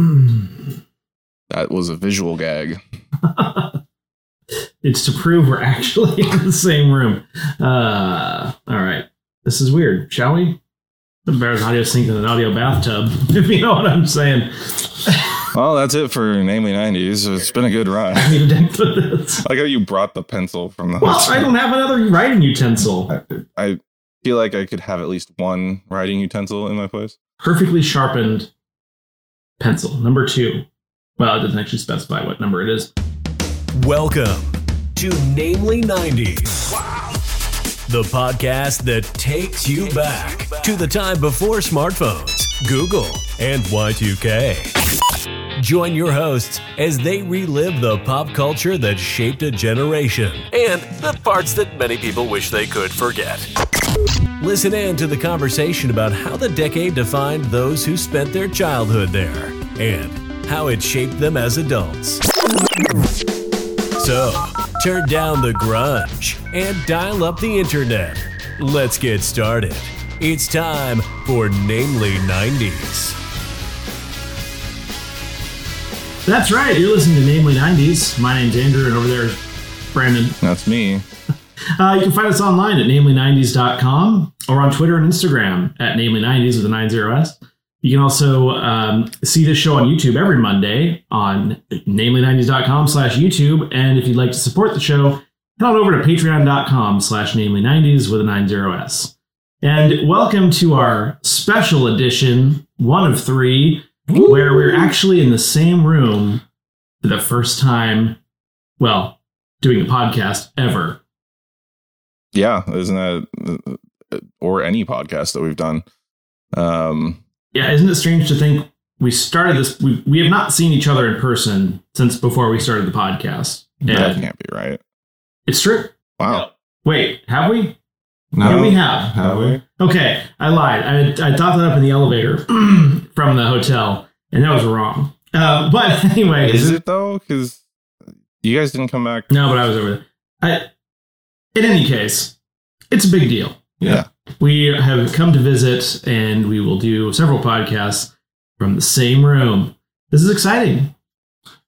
That was a visual gag. it's to prove we're actually in the same room. Uh, all right. This is weird. Shall we? The bear's audio sync in an audio bathtub, if you know what I'm saying. Well, that's it for Namely 90s. It's been a good run. I need a dent for this. I like how you brought the pencil from the Well, hotel. I don't have another writing utensil. I feel like I could have at least one writing utensil in my place. Perfectly sharpened pencil. Number two. Well, it doesn't actually specify what number it is. Welcome to Namely 90s. The podcast that takes you back to the time before smartphones, Google, and Y2K. Join your hosts as they relive the pop culture that shaped a generation and the parts that many people wish they could forget. Listen in to the conversation about how the decade defined those who spent their childhood there and how it shaped them as adults. So, turn down the grunge and dial up the internet. Let's get started. It's time for Namely 90s. That's right. You're listening to Namely 90s. My name's Andrew, and over there is Brandon. That's me. Uh, you can find us online at namely90s.com or on Twitter and Instagram at namely90s with a 90s. You can also um, see this show on YouTube every Monday on namely90s.com slash YouTube. And if you'd like to support the show, head on over to patreon.com slash namely90s with a 90s. And welcome to our special edition, one of three, where we're actually in the same room for the first time, well, doing a podcast ever. Yeah, isn't that or any podcast that we've done? Um, Yeah, isn't it strange to think we started this? We, we have not seen each other in person since before we started the podcast. that And can't be right. it's true. Wow. Wait, have we? No, Yeah, we have. Have we? Okay, I lied. I, I thought that up in the elevator from the hotel, and that was wrong. Uh, but anyway, Is it though? Because you guys didn't come back. No, but I was over there. I, in any case, it's a big deal. Yeah. We have come to visit, and we will do several podcasts from the same room. This is exciting.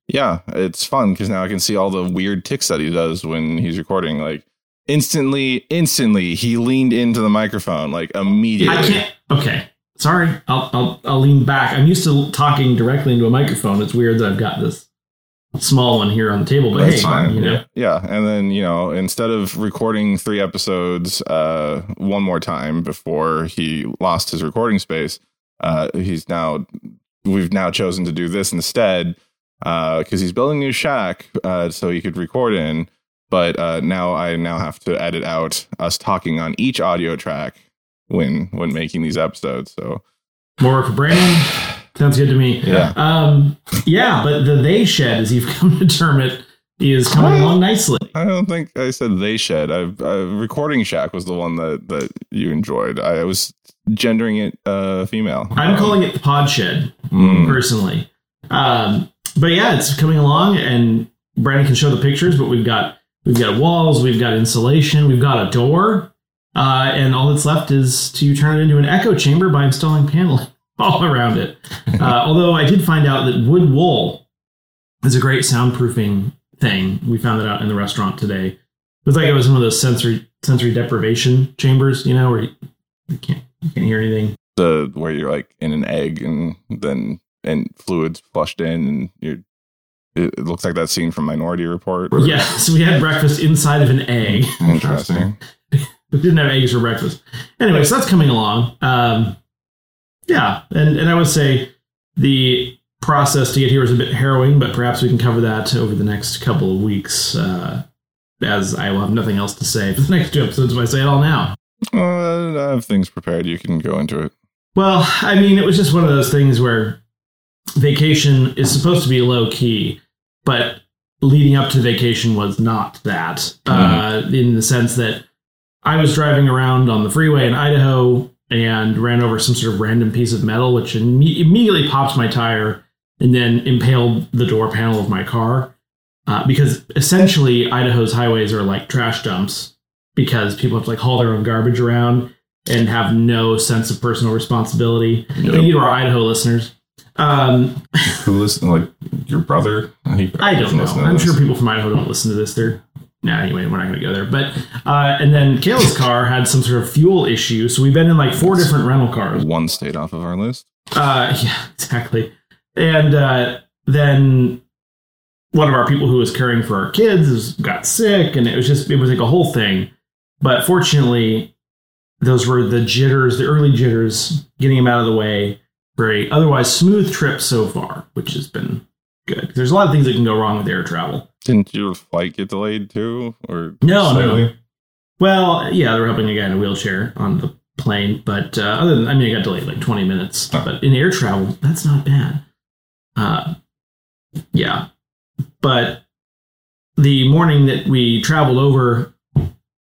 Yeah, it's fun because now I can see all the weird ticks that he does when he's recording. Like instantly, instantly, he leaned into the microphone like immediately. I can't. Okay, sorry. I'll, I'll I'll lean back. I'm used to talking directly into a microphone. It's weird that I've got this small one here on the table, but That's hey, fine. you know. Yeah, and then you know, instead of recording three episodes uh, one more time before he lost his recording space, uh, he's now we've now chosen to do this instead because he's building a new shack uh, so he could record in. But uh, now I now have to edit out us talking on each audio track when when making these episodes. So More for Brandon. Sounds good to me. yeah, Um, yeah, but the they shed, as you've come to term it, is coming along nicely. I don't think I said they shed. I, uh, recording shack was the one that that you enjoyed. I was gendering it uh, female. I'm calling it the pod shed Mm. personally. Um, but yeah, it's coming along, and Brandon can show the pictures. But we've got we've got walls, we've got insulation, we've got a door, uh, and all that's left is to turn it into an echo chamber by installing paneling all around it. Uh, although I did find out that wood wool is a great soundproofing thing. We found that out in the restaurant today. It was like it was one of those sensory sensory deprivation chambers, you know, where you, you can't you can't hear anything. the where you're like in an egg and then and fluids flushed in and you're it, it looks like that scene from Minority Report. Yeah, so we had breakfast inside of an egg. Interesting. We didn't have eggs for breakfast. Anyway, so that's coming along. Um, yeah, and, and I would say the process to get here was a bit harrowing, but perhaps we can cover that over the next couple of weeks, uh, as I will have nothing else to say for the next two episodes if I say it all now. Uh, I have things prepared. You can go into it. Well, I mean, it was just one of those things where vacation is supposed to be low key, but leading up to vacation was not that. Uh, in the sense that I was driving around on the freeway in Idaho and ran over some sort of random piece of metal, which imme- immediately popped my tire and then impaled the door panel of my car. Uh, because essentially, Idaho's highways are like trash dumps because people have to like haul their own garbage around and have no sense of personal responsibility. Thank you to our Idaho listeners. Um, Who listen? Like your brother? He I don't know. I'm sure people from Idaho don't listen to this. They're nah, anyway, we're not going to go there. But uh, and then Kayla's car had some sort of fuel issue, so we've been in like four different rental cars. one stayed off of our list. Uh, yeah, exactly. And uh, then one of our people who was caring for our kids got sick, and it was just it was like a whole thing. But fortunately, those were the jitters, the early jitters, getting them out of the way for a otherwise smooth trip so far, which has been good. There's a lot of things that can go wrong with air travel. Didn't your flight get delayed too? Or No, no, slightly? no. Well, yeah, they were helping a guy in a wheelchair on the plane, but uh, other than I mean, it got delayed like 20 minutes. Huh. But in air travel, that's not bad. Uh, yeah, but the morning that we traveled over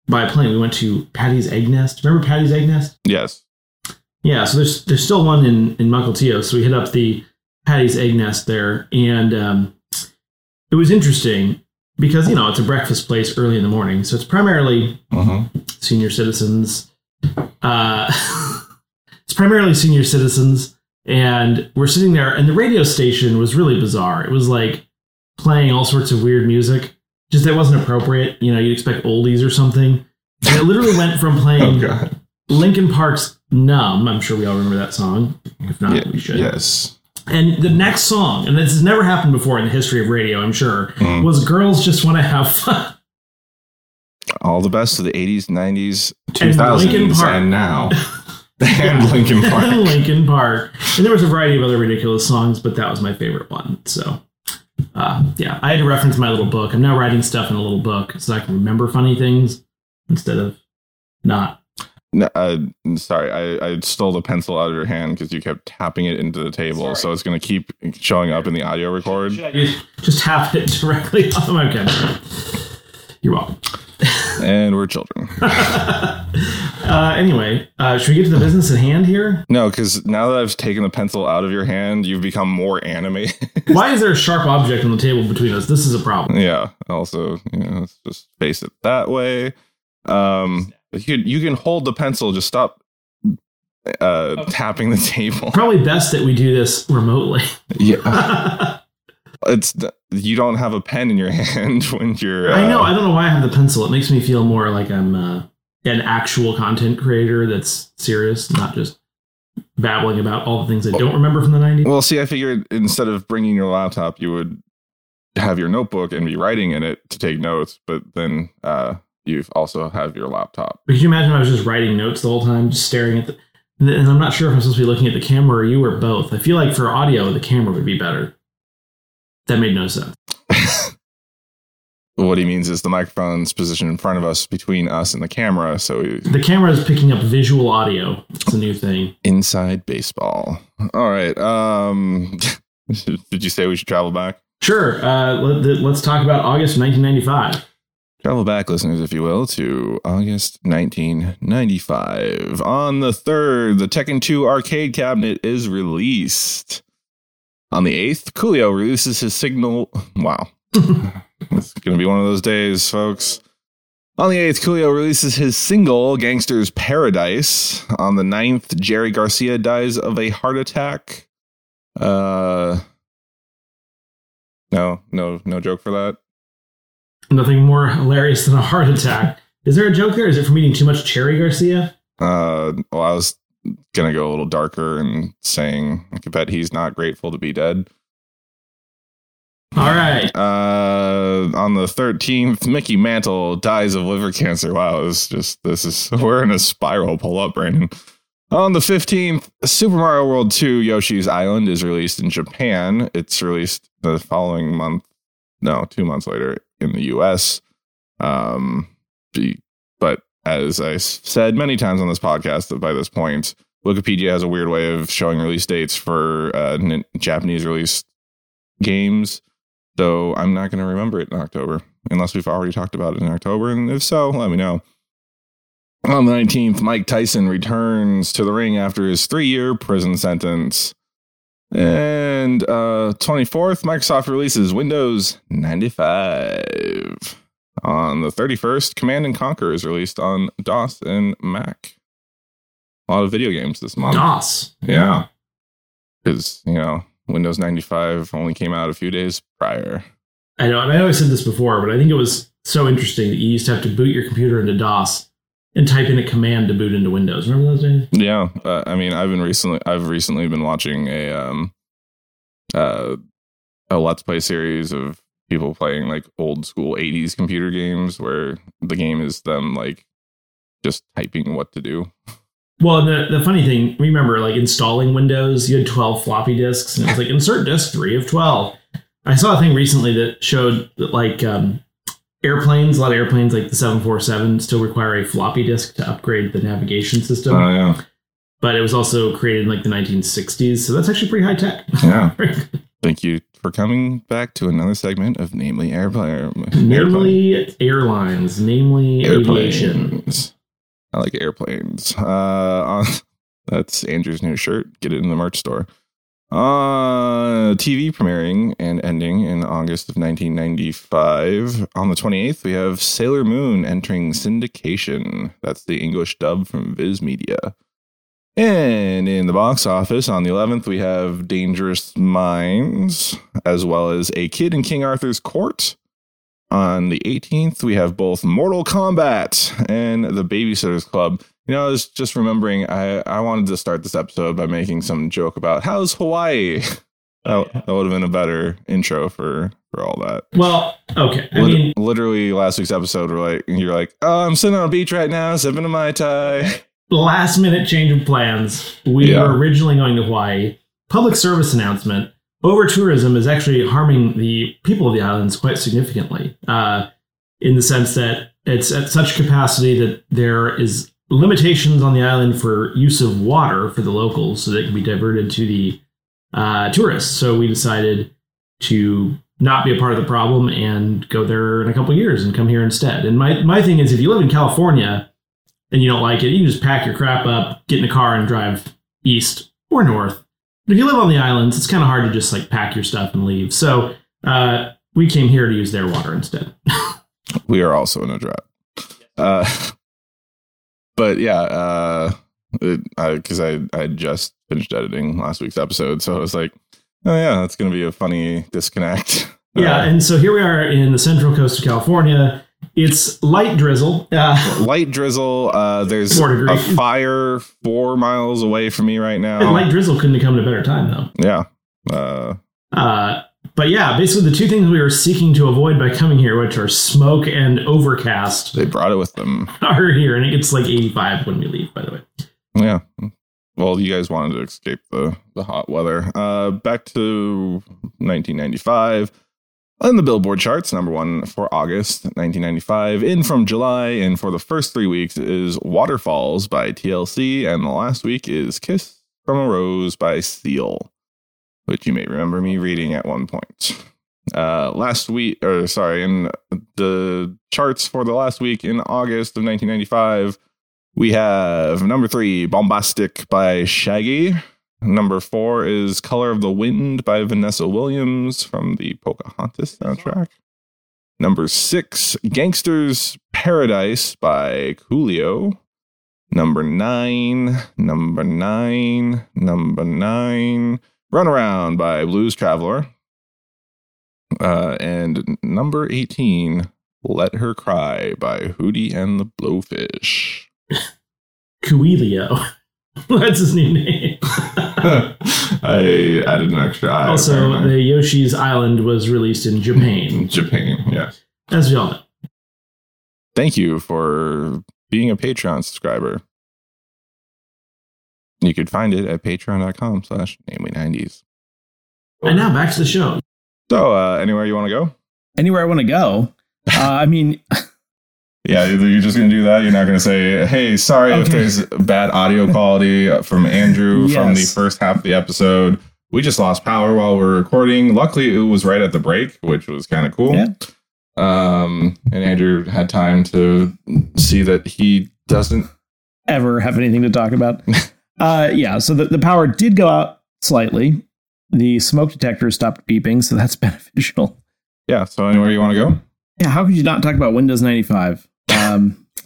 by plane, we went to Patty's Egg Nest. Remember Patty's Egg Nest? Yes. Yeah, so there's there's still one in in Mukilteo. So we hit up the Patty's Egg Nest there, and um, it was interesting because you know it's a breakfast place early in the morning, so it's primarily Uh-huh. senior citizens. Uh, it's primarily senior citizens, and we're sitting there, and the radio station was really bizarre. It was like playing all sorts of weird music, just that wasn't appropriate. You know, you'd expect oldies or something. And it literally went from Oh playing god. Linkin Park's "Numb." I'm sure we all remember that song. If not, Yeah, we should. yes. And the next song, and this has never happened before in the history of radio, I'm sure, Mm. was "Girls Just Want to Have Fun." All the best of the 80s, 90s, And 2000s, Linkin Park. and now. And Linkin Park. and Linkin Park. And there was a variety of other ridiculous songs, but that was my favorite one. So, uh, yeah, I had to reference my little book. I'm now writing stuff in a little book so I can remember funny things instead of not. No, uh, sorry, I, I stole the pencil out of your hand because you kept tapping it into the table, Sorry. so it's going to keep showing up in the audio record. Should just- just tap it directly on my camera? You're welcome. And we're children. Uh, anyway, uh, should we get to the business at hand here? no, because now that I've taken the pencil out of your hand, you've become more animated. Why is there a sharp object on the table between us? This is a problem. yeah. Also, you know, let's just face it that way. Um, you can, you can hold the pencil. Just stop uh, tapping the table. Probably best that we do this remotely. Yeah, it's you don't have a pen in your hand when you're. Uh, I know. I don't know why I have the pencil. It makes me feel more like I'm uh, an actual content creator that's serious, not just babbling about all the things I don't remember from the 90s. Well, see, I figured instead of bringing your laptop, you would have your notebook and be writing in it to take notes, but then uh, you also have your laptop. Could you imagine I was just writing notes the whole time, just staring at the. And I'm not sure if I'm supposed to be looking at the camera or you or both. I feel like for audio, the camera would be better. That made no sense. what he means is the microphone's positioned in front of us, between us and the camera. So we- The camera is picking up visual audio. It's a new thing. inside baseball. All right. Um, did you say we should travel back? Sure. Uh, let, let's talk about August 1995. Travel back, listeners, if you will, to August 1995. On the 3rd, the Tekken 2 arcade cabinet is released. On the 8th, Coolio releases his signal. Wow. it's going to be one of those days, folks. On the 8th, Coolio releases his single, Gangster's Paradise. On the 9th, Jerry Garcia dies of a heart attack. Uh, no, no, no joke for that. Nothing more hilarious than a heart attack. Is there a joke there? Is it from eating too much cherry, Garcia? Uh, well, I was gonna go a little darker and saying I could bet he's not grateful to be dead. All right. Uh, on the thirteenth, Mickey Mantle dies of liver cancer. Wow, it's just this is we're in a spiral. Pull up, Brandon. On the fifteenth, Super Mario World Two: Yoshi's Island is released in Japan. It's released the following month. No, two months later in the U.S. Um, but as I said many times on this podcast, that by this point, Wikipedia has a weird way of showing release dates for uh, Japanese released games. So I'm not going to remember it in October unless we've already talked about it in October. And if so, let me know. On the 19th, Mike Tyson returns to the ring after his three year prison sentence. And uh, 24th, Microsoft releases Windows 95. On the 31st, Command and Conquer is released on DOS and Mac. A lot of video games this month. DOS. Yeah. because you know Windows 95 only came out a few days prior. I know, and I know I said this before, but I think it was so interesting that you used to have to boot your computer into DOS and type in a command to boot into Windows. Remember those days? Yeah, uh, I mean, I've been recently, I've recently been watching a um, uh, a let's play series of people playing like old school 80s computer games where the game is them like just typing what to do. Well, the, the funny thing, remember, like installing Windows, you had 12 floppy disks, and it was like insert disk three of 12. I saw a thing recently that showed that, like, um, airplanes, a lot of airplanes, like the 747, still require a floppy disk to upgrade the navigation system. Oh yeah, but it was also created in like the 1960s, so that's actually pretty high tech. yeah. Thank you for coming back to another segment of namely airplane, namely airlines, namely aviation. airplanes. I like airplanes. Uh, that's Andrew's new shirt. Get it in the merch store. Uh, TV premiering and ending in August of 1995. On the 28th, we have Sailor Moon entering syndication. That's the English dub from Viz Media. And in the box office on the 11th, we have Dangerous Minds, as well as A Kid in King Arthur's Court. On the 18th, we have both Mortal Kombat and The Babysitter's Club. You know, I was just remembering, I, I wanted to start this episode by making some joke about how's Hawaii? That, that would have been a better intro for for all that. Well, okay. I Lit- mean, literally last week's episode, we're like, you're like, oh, I'm sitting on a beach right now, sipping a mai tai. last minute change of plans. We Yeah. were originally going to Hawaii. Public service announcement. Over tourism is actually harming the people of the islands quite significantly, uh, in the sense that it's at such capacity that there is limitations on the island for use of water for the locals, so that it can be diverted to the uh, tourists. So we decided to not be a part of the problem and go there in a couple years and come here instead. And my my thing is, if you live in California and you don't like it, you can just pack your crap up, get in a car, and drive east or north. But if you live on the islands, it's kind of hard to just like pack your stuff and leave. So uh, we came here to use their water instead. we are also in a drought. Uh, but yeah, uh, because I, I just finished editing last week's episode, so I was like, oh yeah, that's gonna be a funny disconnect. yeah, Uh, and so here we are in the central coast of California. It's light drizzle. Uh, light drizzle. Uh, there's a fire four miles away from me right and now. light drizzle couldn't have come at a better time, though. yeah. Uh, Uh, but yeah, basically the two things we were seeking to avoid by coming here, which are smoke and overcast, they brought it with them. are here, and it gets like 85 when we leave. By the way, Yeah. Well, you guys wanted to escape the, the hot weather. Uh, back to 1995. On the Billboard charts, number one for August 1995. In from July, and for the first three weeks is Waterfalls by TLC, and the last week is Kiss from a Rose by Seal, which you may remember me reading at one point. Uh, last week, or sorry, in the charts for the last week in August of 1995, we have number three, Boombastic by Shaggy. Number four is Color of the Wind by Vanessa Williams from the Pocahontas soundtrack. Number six, Gangster's Paradise by Coolio. Number nine, number nine, number nine, Runaround by Blues Traveler. Uh, and number 18, Let Her Cry by Hootie and the Blowfish. Coelio. That's his new name. I added an extra I. also, apparently. the Yoshi's Island was released in Japan, Japan, yeah. as we all know. Thank you for being a Patreon subscriber. You could find it at patreon.com slash namely 90s. And now back to the show. So, uh, anywhere you want to go? Anywhere I want to go. Uh, I mean, Yeah, you're just going to do that. You're not going to say, hey, sorry if there's bad audio quality from Andrew from the first half of the episode. We just lost power while we are recording. Luckily, it was right at the break, which was kind of cool. Yeah. Um, and Andrew had time to see that he doesn't. ever have anything to talk about. uh, yeah, so the, the power did go out slightly. The smoke detector stopped beeping, so that's beneficial. Yeah, so anywhere you want to go? Yeah, how could you not talk about Windows 95? Um, I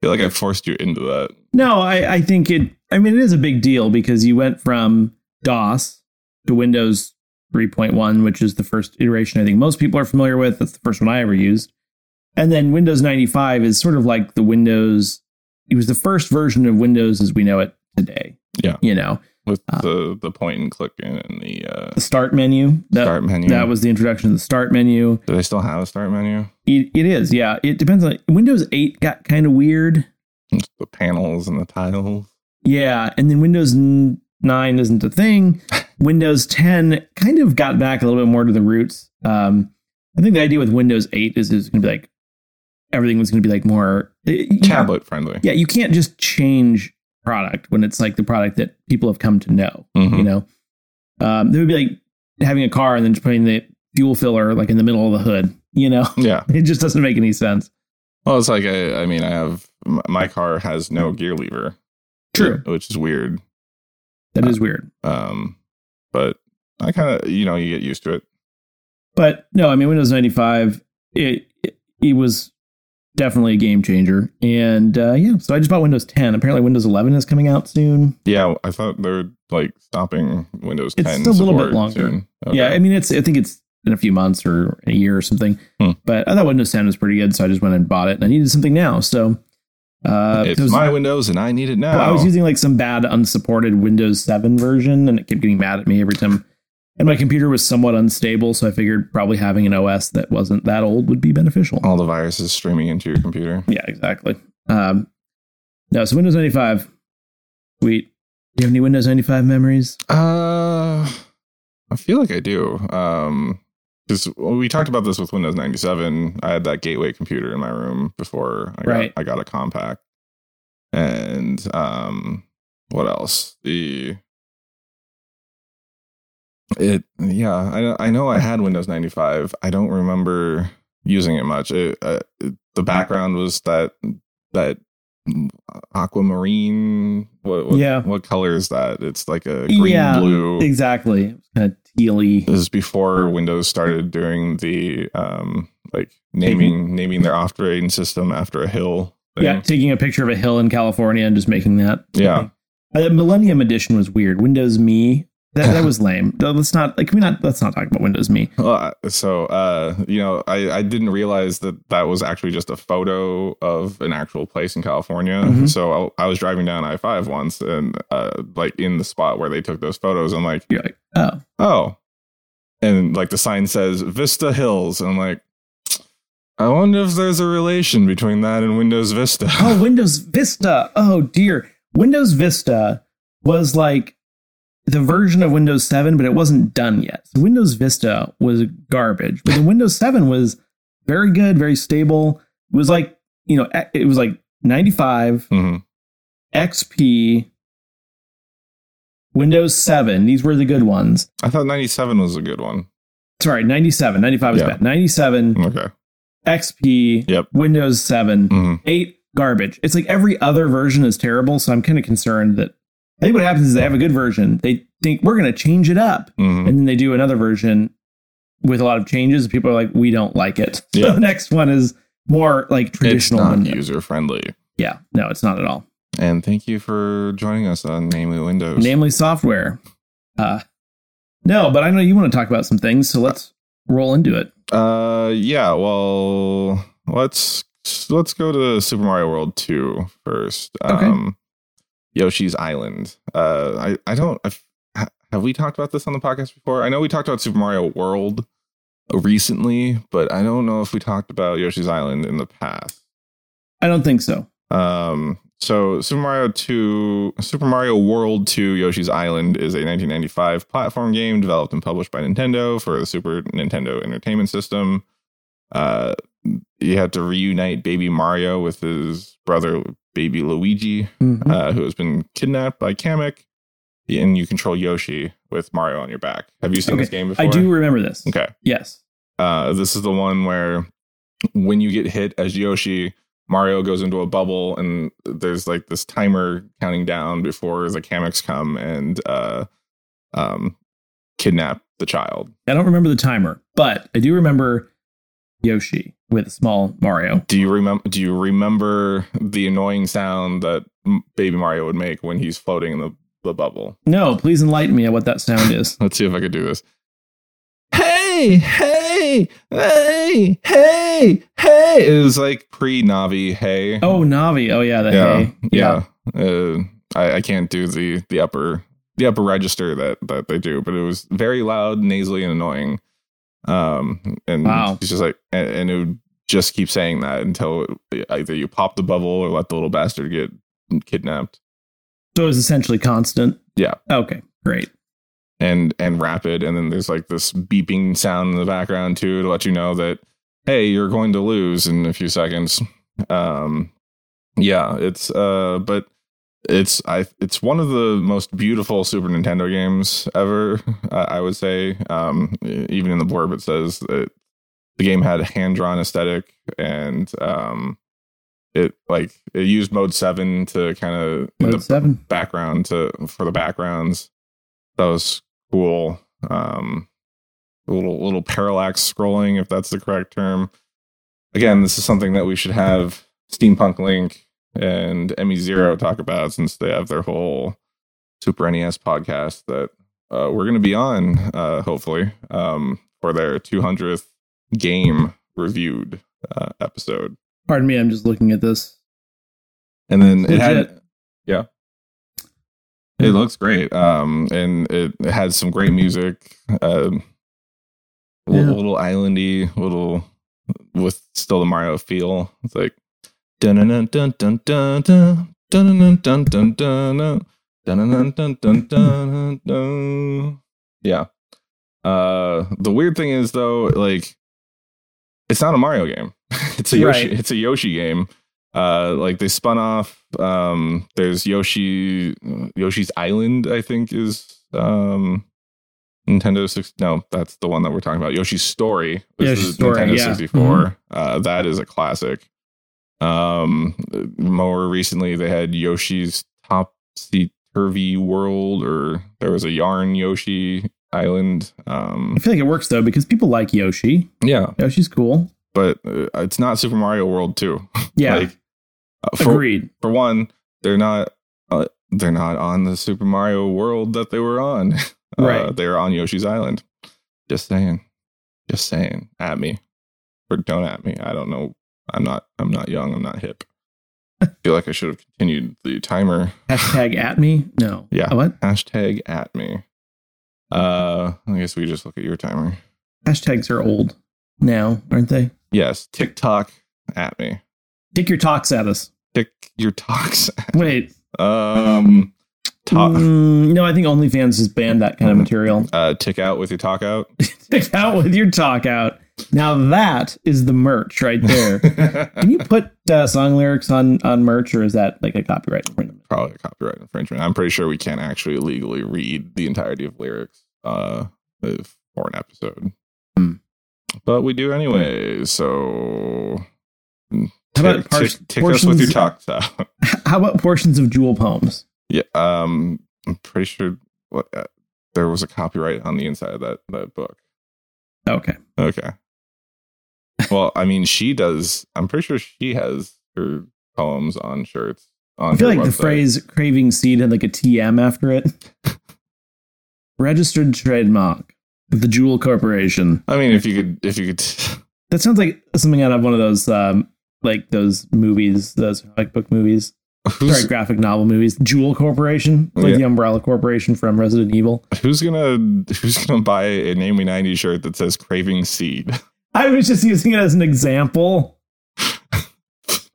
feel like I forced you into that. no, I, I think it, I mean, it is a big deal because you went from DOS to Windows 3.1, which is the first iteration I think most people are familiar with. That's the first one I ever used. And then Windows 95 is sort of like the Windows, it was the first version of Windows as we know it today. Yeah. You know, with Uh, the the point and click and the uh, the start menu. That, start menu. That was the introduction of the start menu. Do they still have a start menu? It, it is, yeah. It depends on Windows 8 got kind of weird. The panels and the tiles. Yeah, and then Windows 9 isn't a thing. Windows 10 kind of got back a little bit more to the roots. Um, I think the idea with Windows 8 is it's going to be like everything was going to be like more you- Tablet friendly. Yeah, you can't just change product when it's like the product that people have come to know. Mhm. You know, um, there would be like having a car and then just putting the fuel filler like in the middle of the hood. You know, Yeah. it just doesn't make any sense. Well, it's like I, I mean, I have my car has no gear lever. True. Which is weird. That is weird. Um, but I kind of, you know, you get used to it. But no, I mean Windows 95, it it, it was definitely a game changer. And uh, yeah, so I just bought Windows 10. Apparently Windows 11 is coming out soon. Yeah, I thought they're like stopping Windows It's 10. a little bit longer. Okay. Yeah, I mean it's I think it's in a few months or a year or something. Hmm. But I thought Windows 10 was pretty good, so I just went and bought it. And I needed something now, so uh, it's it was- my Windows and I need it now. I was using like some bad unsupported Windows 7 version, and it kept getting mad at me every time. And my computer was somewhat unstable, so I figured probably having an OS that wasn't that old would be beneficial. all the viruses streaming into your computer. Yeah, exactly. Um, no, so Windows 95. Sweet. Do you have any Windows 95 memories? Uh, I feel like I do. Um, because we talked about this with Windows 97. I had that gateway computer in my room before I Right. got I got a Compaq. And um, what else? The it yeah I I know I had Windows 95. I don't remember using it much. It, uh, it, the background was that that aquamarine. What, what Yeah. What color is that? It's like a green Yeah, blue. Exactly. It kind of tealy. This is before Windows started doing the um like naming naming their operating system after a hill. Thing. Yeah, taking a picture of a hill in California and just making that. Yeah. Uh, Millennium Edition was weird. Windows Me. That, that was lame. Uh, Let's not like we not let's not talk about Windows Me. Well, so uh, you know, I, I didn't realize that that was actually just a photo of an actual place in California. Mhm. So I, I was driving down I five once, and uh, like in the spot where they took those photos, I'm like, You're like, oh, oh, and like the sign says Vista Hills, and I'm like, I wonder if there's a relation between that and Windows Vista. oh, Windows Vista. Oh dear, Windows Vista was like the version of Windows 7, but it wasn't done yet. So Windows Vista was garbage, but then Windows 7 was very good, very stable. It was like you know, it was like 95 Mhm. XP. Windows 7, these were the good ones. I thought 97 was a good one. Sorry, 97. 95 was Yeah. bad. 97, Okay. XP, Yep. Windows 7, Mhm. 8, garbage. It's like every other version is terrible. So I'm kind of concerned that I think what happens is they have a good version. They think we're going to change it up. Mhm. And then they do another version with a lot of changes. People are like, we don't like it. So Yeah. the next one is more like traditional. It's not user friendly. Yeah, no, it's not at all. And thank you for joining us on Namely Windows. namely software. Uh, no, but I know you want to talk about some things, so let's roll into it. Uh, yeah. Well, let's let's go to Super Mario World 2 first. Okay. Um, Yoshi's Island. Uh, I I don't I've, have we talked about this on the podcast before? I know we talked about Super Mario World recently, but I don't know if we talked about Yoshi's Island in the past. I don't think so. Um, so Super Mario 2, Super Mario World 2 Yoshi's Island is a 1995 platform game developed and published by Nintendo for the Super Nintendo Entertainment System. Uh, you have to reunite baby Mario with his brother baby Luigi, Mhm. uh, who has been kidnapped by Kamek, and you control Yoshi with Mario on your back. Have you seen Okay. this game before? I do remember this. Okay. Yes. Uh, this is the one where when you get hit as Yoshi, Mario goes into a bubble and there's like this timer counting down before the Kameks come and uh, um, kidnap the child. I don't remember the timer, but I do remember Yoshi with a small Mario. Do you remember? Do you remember the annoying sound that Baby Mario would make when he's floating in the the bubble. No, please enlighten me on what that sound is. Let's see if I could do this. Hey, hey, hey, hey, hey. It was like pre Navi. Hey. Oh, Navi. Oh yeah, the yeah, hay. yeah. Uh, I, I can't do the the upper the upper register that that they do, but it was very loud, nasally, and annoying. Um, and Wow. it's just like, and, and it would just keep saying that until either you pop the bubble or let the little bastard get kidnapped. So it was essentially constant. Yeah. Okay, great. and and rapid and then there's like this beeping sound in the background too to let you know that hey you're going to lose in a few seconds um yeah it's uh but it's i it's one of the most beautiful super nintendo games ever i I would say um even in the blurb it says that the game had a hand-drawn aesthetic and um it like it used mode 7 to kind of Mode seven. background to for the backgrounds. That was cool. Um, a little little parallax scrolling, if that's the correct term. Again, this is something that we should have Steampunk Link and ME Zero talk about since they have their whole Super NES podcast that uh, we're going to be on, uh, hopefully, um, for their 200th game reviewed uh, episode. Pardon me, I'm just looking at this. and then it had yeah it looks great um and it, it had some great music um a little, Yeah. little islandy little with still the mario feel it's like yeah uh the weird thing is though like it's not a mario game it's a yoshi Right. it's a yoshi game uh like they spun off um there's yoshi yoshi's island i think is um nintendo 6 no that's the one that we're talking about yoshi's story which Yoshi's is Story, nintendo yeah. 64 uh that is a classic um more recently they had yoshi's topsy turvy world or there was a yarn yoshi island um I feel like it works though because people like Yoshi. yeah Yoshi's cool. but uh, it's not super mario world 2 Yeah, like uh, for, agreed. for one, they're not uh, they're not on the Super Mario world that they were on. Uh, Right. They're on Yoshi's Island. Just saying. Just saying. At me. Or don't at me. I don't know. I'm not I'm not young. I'm not hip. I feel like I should have continued the timer. Hashtag at me. No. Yeah. Oh, what? Hashtag at me. Uh I guess we just look at your timer. Hashtags are old now, aren't they? Yes. TikTok at me. Dick your talks at us. Tick your talks. Wait. um talk Mm, no, I think OnlyFans has banned that kind of material. uh tick out with your talk out. tick out with your talk out. Now that is the merch right there. Can you put uh, song lyrics on on merch, or is that like a copyright infringement? probably a copyright infringement. I'm pretty sure we can't actually legally read the entirety of lyrics uh, for an episode, Hmm. but we do anyway. So How about par- tick, tick us with your talk. How about portions of Jewel poems? yeah, um, I'm pretty sure what, uh, there was a copyright on the inside of that that book. Okay. Okay. Well, I mean, she does. I'm pretty sure she has her poems on shirts. On I feel like the phrase "craving seed" had like a TM after it. Registered trademark the Jewel Corporation. I mean, if you could, if you could. That sounds like something out of one of those um, like those movies, those comic book movies. Who's, Sorry, graphic novel movies. Jewel Corporation, like Yeah. the Umbrella Corporation from Resident Evil. Who's gonna who's gonna buy a Namely 90 shirt that says craving seed? I was just using it as an example.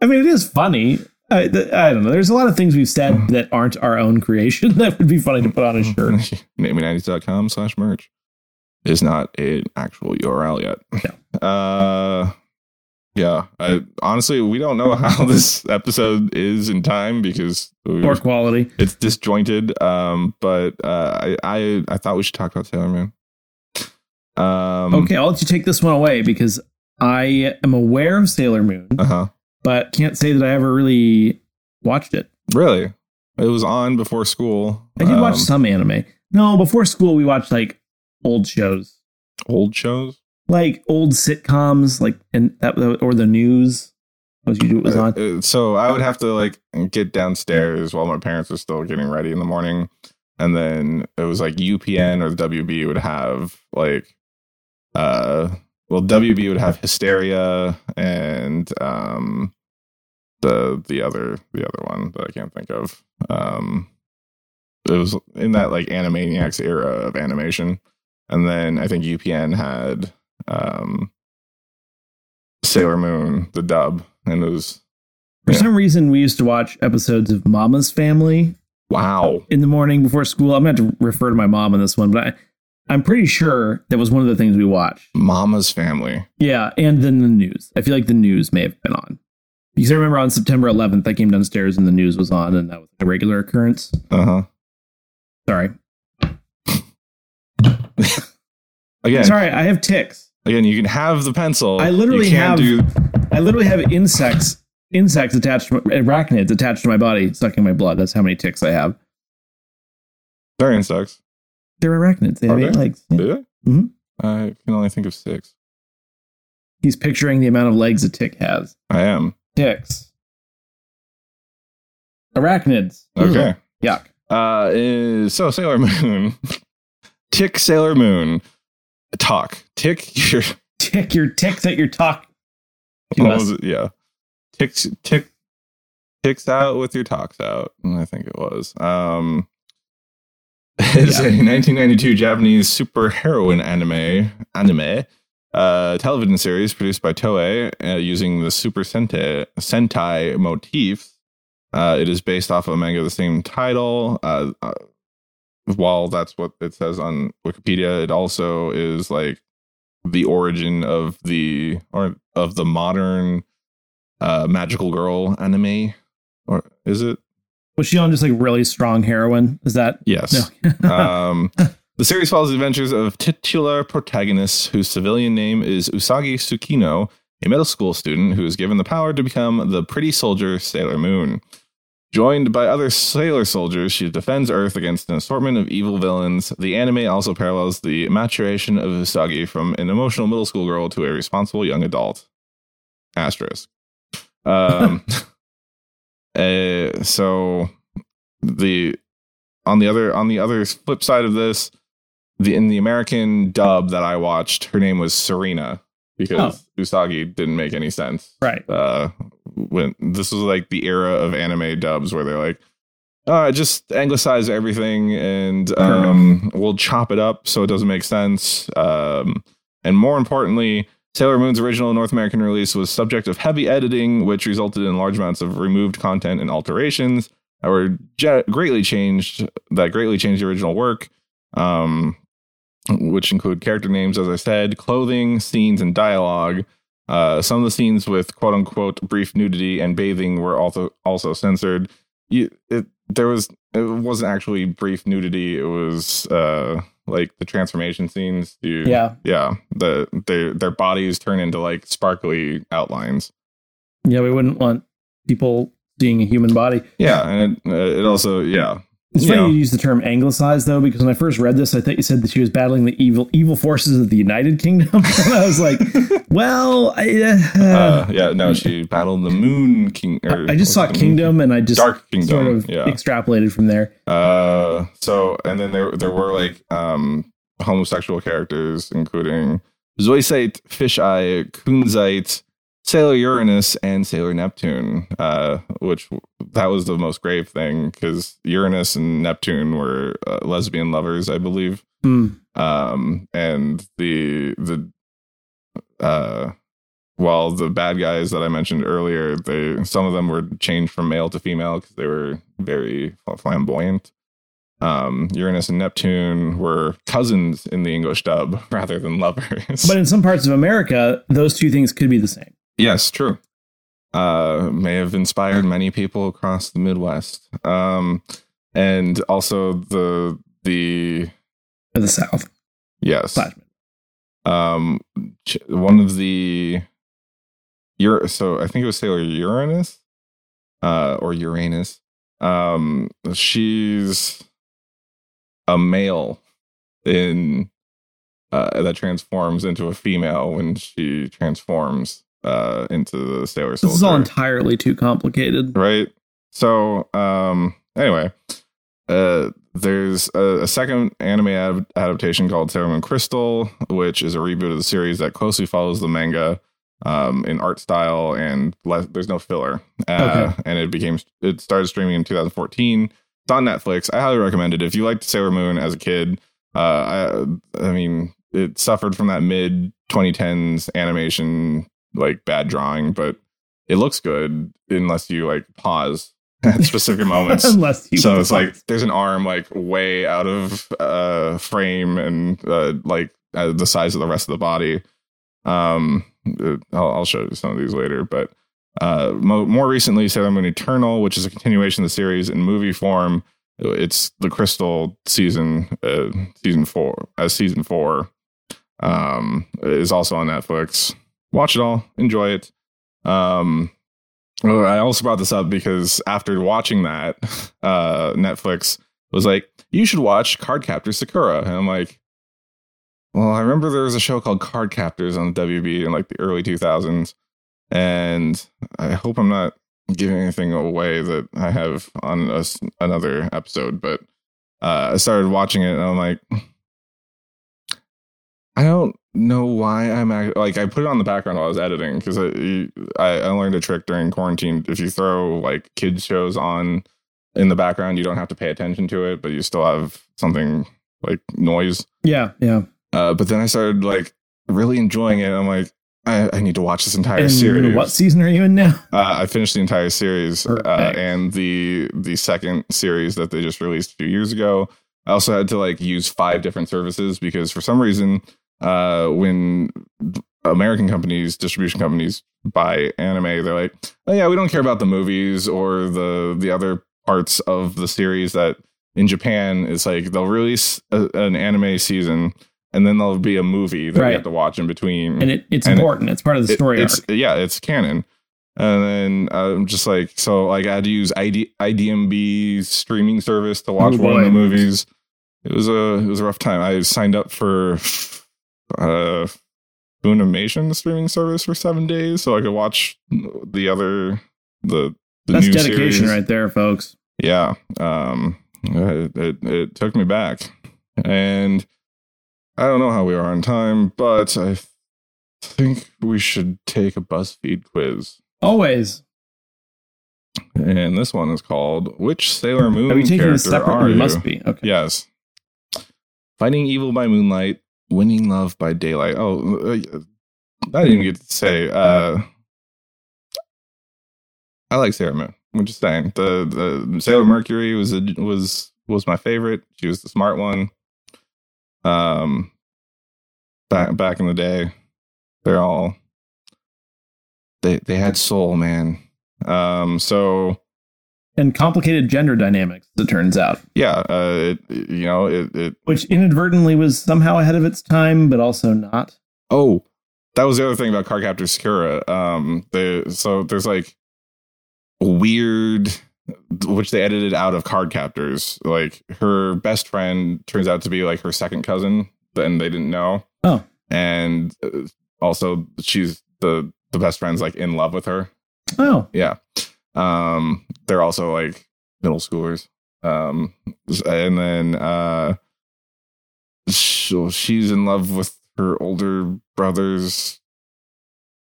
I mean, it is funny. I, th- I don't know. There's a lot of things we've said that aren't our own creation that would be funny to put on a shirt. Namely90s.com slash merch is not an actual URL yet. Uh yeah. I, honestly, we don't know how this episode is in time because we- Or quality. it's disjointed. Um, but uh, I, I I thought we should talk about Sailor Moon. Um, Okay, I'll let you take this one away because I am aware of Sailor Moon, Uh huh. but can't say that I ever really watched it. Really? It was on before school. I did watch Um, some anime. No, before school we watched like old shows, old shows. like old sitcoms, like and that or the news. Was usually what was on. Uh, uh, so I would have to like get downstairs while my parents were still getting ready in the morning and then it was like UPN or the WB would have like uh well WB would have Histeria and um the the other the other one that I can't think of. Um it was in that like Animaniacs era of animation. And then I think UPN had um Sailor Moon, the dub, and it was For Yeah. some reason, we used to watch episodes of Mama's Family wow. in the morning before school. I'm going to to refer to my mom on this one, but I, I'm pretty sure that was one of the things we watched. Mama's family. Yeah, and then the news. I feel like the news may have been on. Because I remember on September 11th, I came downstairs and the news was on, and that was a regular occurrence. Uh-huh. Sorry. Again, Sorry, I have ticks. again, you can have the pencil. I literally have- do I literally have insects, insects attached, to my, arachnids attached to my body, sucking my blood. That's how many ticks I have. they're insects. They're arachnids. They have eight they? legs. Yeah. Do they? Mhm. I can only think of six. He's picturing the amount of legs a tick has. I am. Ticks. Arachnids. Okay. Yuck. Uh, is, so Sailor Moon, Tick Sailor Moon, talk. Tick your Tick your ticks at your talk. to what us. was it? Yeah, ticks tick ticks out with your talks out. I think it was. Um, it's Yeah. a 1992 Japanese superheroine anime anime uh, television series produced by Toei uh, using the Super Sentai, Sentai motifs. Uh, it is based off of a manga of the same title. Uh, uh, while that's what it says on Wikipedia, it also is like the origin of the or of the modern uh, magical girl anime. Or is it? Was she on just like really strong heroin? Is that Yes. no? um, the series follows the adventures of titular protagonist, whose civilian name is Usagi Tsukino, a middle school student who is given the power to become the pretty soldier Sailor Moon. Joined by other sailor soldiers, she defends Earth against an assortment of evil villains. The anime also parallels the maturation of Usagi from an emotional middle school girl to a responsible young adult. Asterisk. Um, uh, so the on the other on the other flip side of this, the in the American dub that I watched, her name was Serena because Usagi didn't make any sense. right. Uh, when this was like the era of anime dubs where they're like, uh, just anglicize everything and um, we'll chop it up so it doesn't make sense. Um, and more importantly, Sailor Moon's original North American release was subject of heavy editing, which resulted in large amounts of removed content and alterations that were greatly changed. That greatly changed the original work, um, which include character names, as I said, clothing, scenes, and dialogue. Uh, some of the scenes with "quote unquote" brief nudity and bathing were also also censored. You, it, there was it wasn't actually brief nudity. It was uh, like the transformation scenes. You, Yeah. yeah. The their their bodies turn into like sparkly outlines. Yeah, we wouldn't want people seeing a human body. Yeah, and it, uh, it also yeah It's You funny know. you use the term anglicized though, because when I first read this, I thought you said that she was battling the evil evil forces of the United Kingdom. and I was like, well, I, uh, uh, yeah no she battled the Moon King. Or, I just saw Kingdom, and I just Dark Kingdom. sort of yeah. extrapolated from there. Uh, so and then there there were like um homosexual characters, including Zoisite, Fisheye, Kunzite, Sailor Uranus, and Sailor Neptune. Uh, which that was the most grave thing because Uranus and Neptune were uh, lesbian lovers, I believe. Hmm. Um, and the the uh. While the bad guys that I mentioned earlier, they some of them were changed from male to female because they were very flamboyant um, Uranus and Neptune were cousins in the English dub rather than lovers. But in some parts of America, those two things could be the same. Yes, true. Uh, may have inspired many people across the Midwest. Um, and also the the the South, yes, um, one of the Ur- so I think it was Sailor Uranus, uh, or Uranus. Um, she's a male in uh, that transforms into a female when she transforms uh, into the Sailor This is all entirely too complicated. right? So, um, anyway, uh, there's a, a second anime ad- adaptation called Sailor Moon Crystal, which is a reboot of the series that closely follows the manga um, in art style and le- there's no filler. Uh, And it became it started streaming in 2014. It's on Netflix. I highly recommend it if you liked Sailor Moon as a kid. Uh, I, I mean, it suffered from that mid 2010s animation like bad drawing, but it looks good unless you like pause at specific moments. Unless you so it's like there's an arm like way out of uh frame and uh, like uh, the size of the rest of the body. Um, uh, I'll, I'll show you some of these later, but uh, mo- more recently, Sailor Moon Eternal, which is a continuation of the series in movie form. It's the Crystal season, uh, season four, as season four, um, is also on Netflix. Watch it all, enjoy it. Um, I also brought this up because after watching that, uh, Netflix was like, "You should watch Card Captor Sakura," and I'm like, "Well, I remember there was a show called Card Captors on WB in like the early 2000s, and I hope I'm not giving anything away that I have on a another episode." But uh, I started watching it, and I'm like, I don't know why I'm act- like I put it on the background while I was editing because I, I learned a trick during quarantine. If you throw like kids shows on in the background, you don't have to pay attention to it, but you still have something like noise. yeah, yeah. Uh, but then I started like really enjoying it. I'm like, I, I need to watch this entire And series. what season are you in now? Uh, I finished the entire series uh, and the the second series that they just released a few years ago. I also had to like use five different services because for some reason, uh, when American companies, distribution companies buy anime, they're like, oh yeah, we don't care about the movies or the the other parts of the series. That in Japan, it's like they'll release a, an anime season and then there'll be a movie that Right. you have to watch in between And it, it's And it- important. it's part of the it- story it's arc. yeah it's canon and then uh, i'm just like so like i had to use ID, idmb streaming service to watch Oh, one of the movies it was a it was a rough time i signed up for uh Funimation streaming service for seven days so i could watch the other the, the That's new dedication series. right there, folks. yeah um it, it, it took me back and i don't know how we are on time but i think we should take a buzzfeed quiz Always. and this one is called which sailor moon Are we taking character this separate? are We you must be. Okay. yes fighting evil by moonlight winning love by daylight. Oh uh, i didn't get to say uh i like Sarah moon. I'm just saying. The the sailor mercury was a, was was my favorite. She was the smart one. Um back back in the day they're all they they had soul man. Um so And complicated gender dynamics, it turns out, yeah uh it, you know it, it which inadvertently was somehow ahead of its time, but also not. Oh, that was the other thing about Card Captor Sakura. Um, the so there's like weird, which they edited out of Card Captors. Like her best friend turns out to be like her second cousin, and they didn't know. Oh. and uh, also she's the the best friend's like in love with her. Oh, Yeah. Um, they're also like middle schoolers. Um, and then uh, so she's in love with her older brother's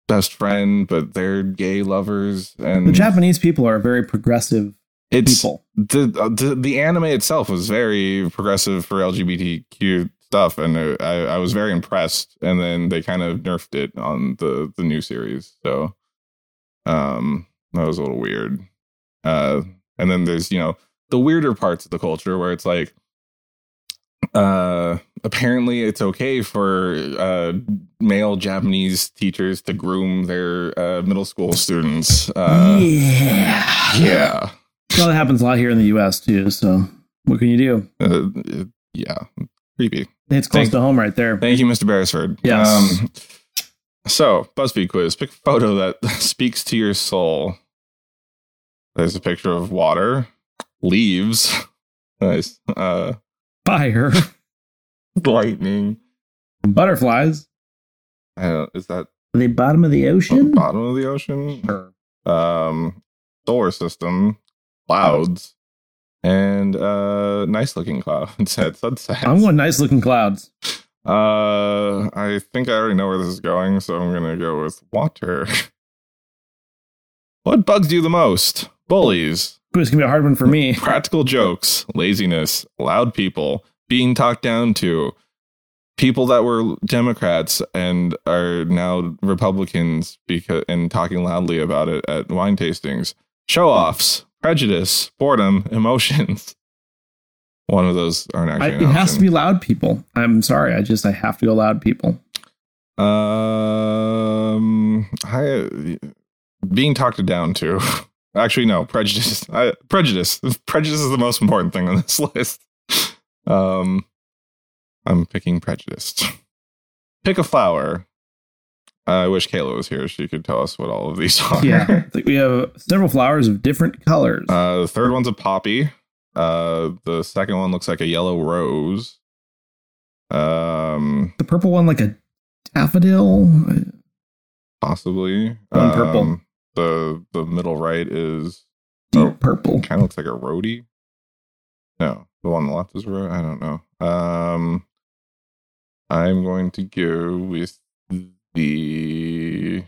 best friend, but they're gay lovers. And the Japanese people are very progressive it's people. the, uh, the the anime itself was very progressive for LGBTQ stuff, and I, I was very impressed. And then they kind of nerfed it on the the new series, so um, that was a little weird. Uh, and then there's you know the weirder parts of the culture where it's like, uh, apparently it's okay for uh male Japanese teachers to groom their uh, middle school students. Uh, yeah. yeah. Well, that happens a lot here in the U.S. too. So, what can you do? Uh, yeah, creepy. It's close Thank- to home, right there. Thank you, Mr. Beresford. Yes. Um, so, BuzzFeed quiz. Pick a photo that speaks to your soul. There's a picture of water, leaves, nice, uh, Fire, lightning. butterflies. I don't, is that The bottom of the the ocean. bottom of the ocean? Sure. Um, solar system, clouds, and uh, nice looking clouds at sunset. I'm going nice looking clouds. Uh, I think I already know where this is going, so I'm gonna go with water. what bugs you the most? Bullies, Ooh, it's gonna be a hard one for me. practical jokes, laziness, loud people, being talked down to, people that were Democrats and are now Republicans because and talking loudly about it at wine tastings, show offs, prejudice, boredom, emotions. One of those aren't I, actually. it an has to be loud people. I'm sorry. I just I have to go loud people. Um, I, being talked down to. Actually, no prejudice. I, prejudice. Prejudice is the most important thing on this list. Um, I'm picking prejudice. Pick a flower. I wish Kayla was here. She could tell us what all of these are. Yeah, think we have several flowers of different colors. Uh, the third one's a poppy. Uh, the second one looks like a yellow rose. Um, the purple one like a daffodil. possibly. One purple. The the middle right is Oh. purple. kind of looks like a roadie. No, the one on the left is road. I don't know. Um, I'm going to go with the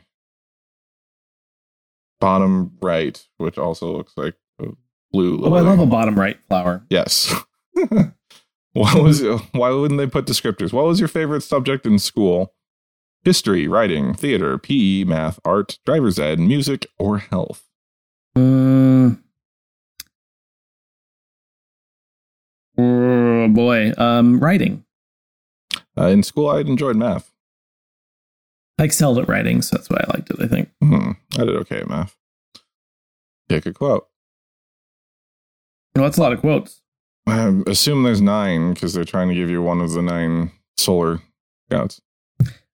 bottom right, which also looks like a blue. Oh, I love a bottom right flower. Yes. what was why wouldn't they put descriptors? What was your favorite subject in school? History, writing, theater, PE, math, art, driver's ed, music, or health? Mm. Oh boy, um, writing. Uh, in school, I enjoyed math. I excelled at writing, so that's why I liked it. I think. Hmm, I did okay at math. Pick a quote. Know, that's a lot of quotes. I assume there's nine because they're trying to give you one of the nine sailor scouts.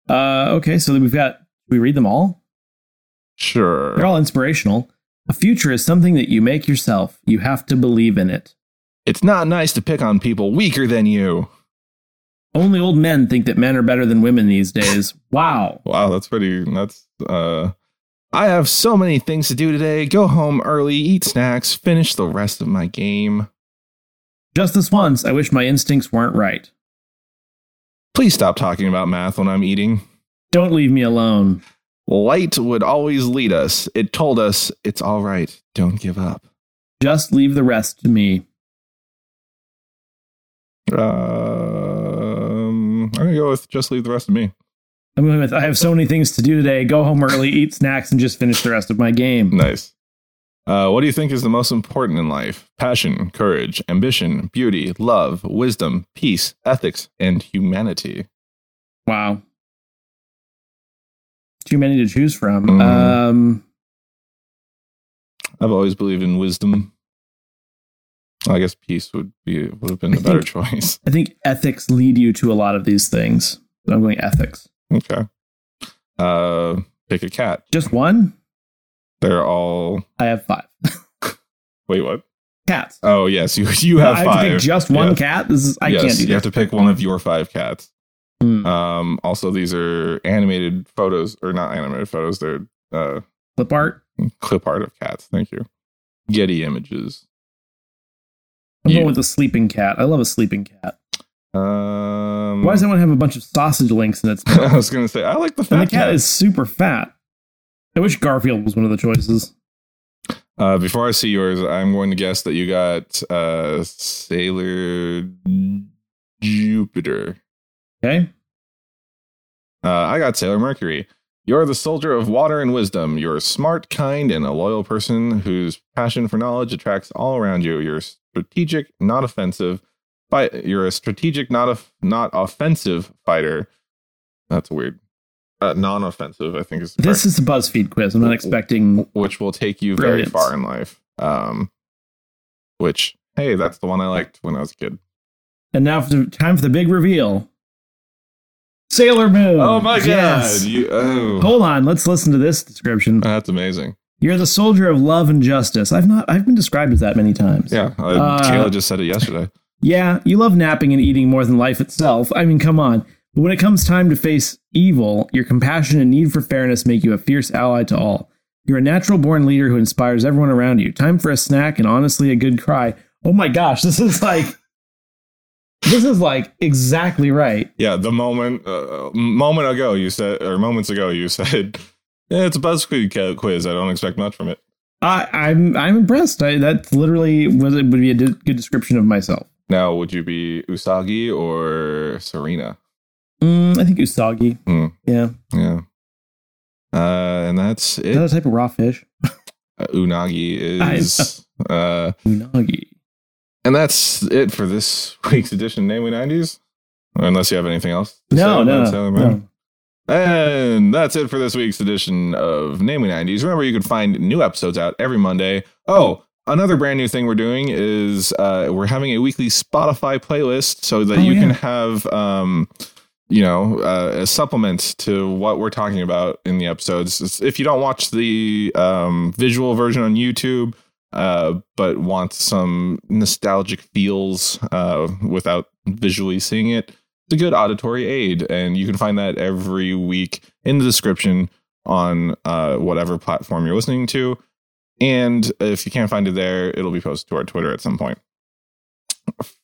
Uh, okay, so we've got. We read them all. Sure. They're all inspirational. A future is something that you make yourself. You have to believe in it. It's not nice to pick on people weaker than you. Only old men think that men are better than women these days. Wow. Wow, that's pretty. That's uh. I have so many things to do today. Go home early, eat snacks, finish the rest of my game. Just this once, I wish my instincts weren't right. Please stop talking about math when I'm eating. Don't leave me alone. Light would always lead us. It told us it's all right. Don't give up. Just leave the rest to me. Um, I'm gonna go with just leave the rest of me. I'm going with I have so many things to do today. Go home early, eat snacks, and just finish the rest of my game. Nice. Uh, what do you think is the most important in life? Passion, courage, ambition, beauty, love, wisdom, peace, ethics, and humanity. Wow. Too many to choose from. Mhm. Um, I've always believed in wisdom. I guess peace would be would have been I a better think- choice. I think ethics lead you to a lot of these things. So I'm going ethics. Okay. Uh, pick a cat. Just one? They're all. I have five Wait, what? cats. Oh yes, you you have I have five. to pick just one Yes. cat. This is I yes, can't do you that. have to pick one of your five cats. Hmm. Um, also, these are animated photos, or not animated photos. They're uh, Clip art. clip art of cats. Thank you. Getty images. I'm You- going with a sleeping cat. I love a sleeping cat. Um, Why does everyone have a bunch of sausage links in its mouth? I was gonna say I like the and fat the cat is super fat. I wish Garfield was one of the choices. Uh, before I see yours, I'm going to guess that you got uh, Sailor Jupiter. Okay. Uh, I got Sailor Mercury. You're the soldier of water and wisdom. You're smart, kind, and a loyal person whose passion for knowledge attracts all around you. You're strategic, not offensive. Fight. You're a strategic, not a, not offensive fighter. That's weird. Uh, non-offensive, I think is This is a BuzzFeed quiz. I'm not expecting. which will take you very far in life. Um, which, hey, that's the one I liked when I was a kid. And now for the time for the big reveal. Sailor Moon. Yes. You, oh, Hold on. Let's listen to this description. that's amazing. You're the soldier of love and justice. I've not. I've been described as that many times. Yeah, uh, Uh, Kayla just said it yesterday. Yeah, you love napping and eating more than life itself. I mean, come on. But when it comes time to face evil, your compassion and need for fairness make you a fierce ally to all. You're a natural born leader who inspires everyone around you. Time for a snack and honestly a good cry. oh my gosh, this is like this is like exactly right. Yeah, the moment uh, moment ago you said, or moments ago you said, yeah, it's a BuzzFeed quiz. I don't expect much from it. I, I'm I'm impressed. I, that literally was would be a good description of myself. Now, would you be Usagi or Serena? Mm, I think Usagi. Hmm. Yeah, Yeah. Uh, and that's it. another type of raw fish. Uh, unagi is. Uh, Unagi. and that's it for this week's edition, of namely 90s. Unless you have anything else. to say No, no, no. And that's it for this week's edition of Namely 90s. Remember, you can find new episodes out every Monday. Oh, another brand new thing we're doing is uh, we're having a weekly Spotify playlist so that Oh, you yeah. can have, um, you know, uh, a supplement to what we're talking about in the episodes. If you don't watch the um, visual version on YouTube, uh, but want some nostalgic feels uh, without visually seeing it, it's a good auditory aid, and you can find that every week in the description on uh, whatever platform you're listening to. And if you can't find it there, it'll be posted to our Twitter at some point.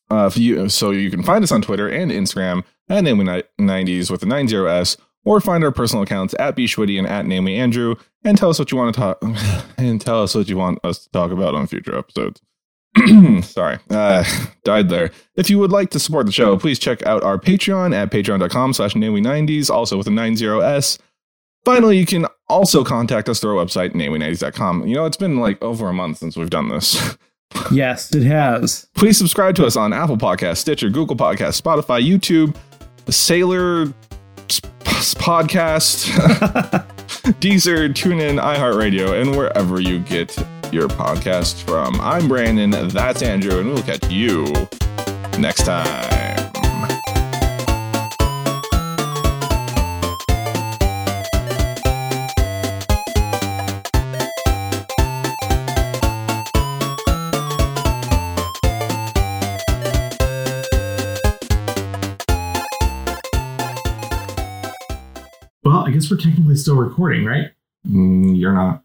Uh, you, so you can find us on Twitter and Instagram at Namely 90s with the 90s, or find our personal accounts at Bschwitty and at Namely Andrew, and tell us what you want to talk, and tell us what you want us to talk about on future episodes. Sorry, uh, died there. If you would like to support the show, please check out our Patreon at patreon.com slash namely90s, also with a 90s. Finally, you can also contact us through our website, namely90s.com. You know, it's been like over a month since we've done this. Yes, it has. Please subscribe to us on Apple Podcasts, Stitcher, Google Podcasts, Spotify, YouTube, Sailor Sp- Podcast, Deezer, TuneIn, iHeartRadio, and wherever you get your podcast from. I'm Brandon, that's Andrew, and we'll catch you next time. Guess we're technically still recording, right? Mm, you're not.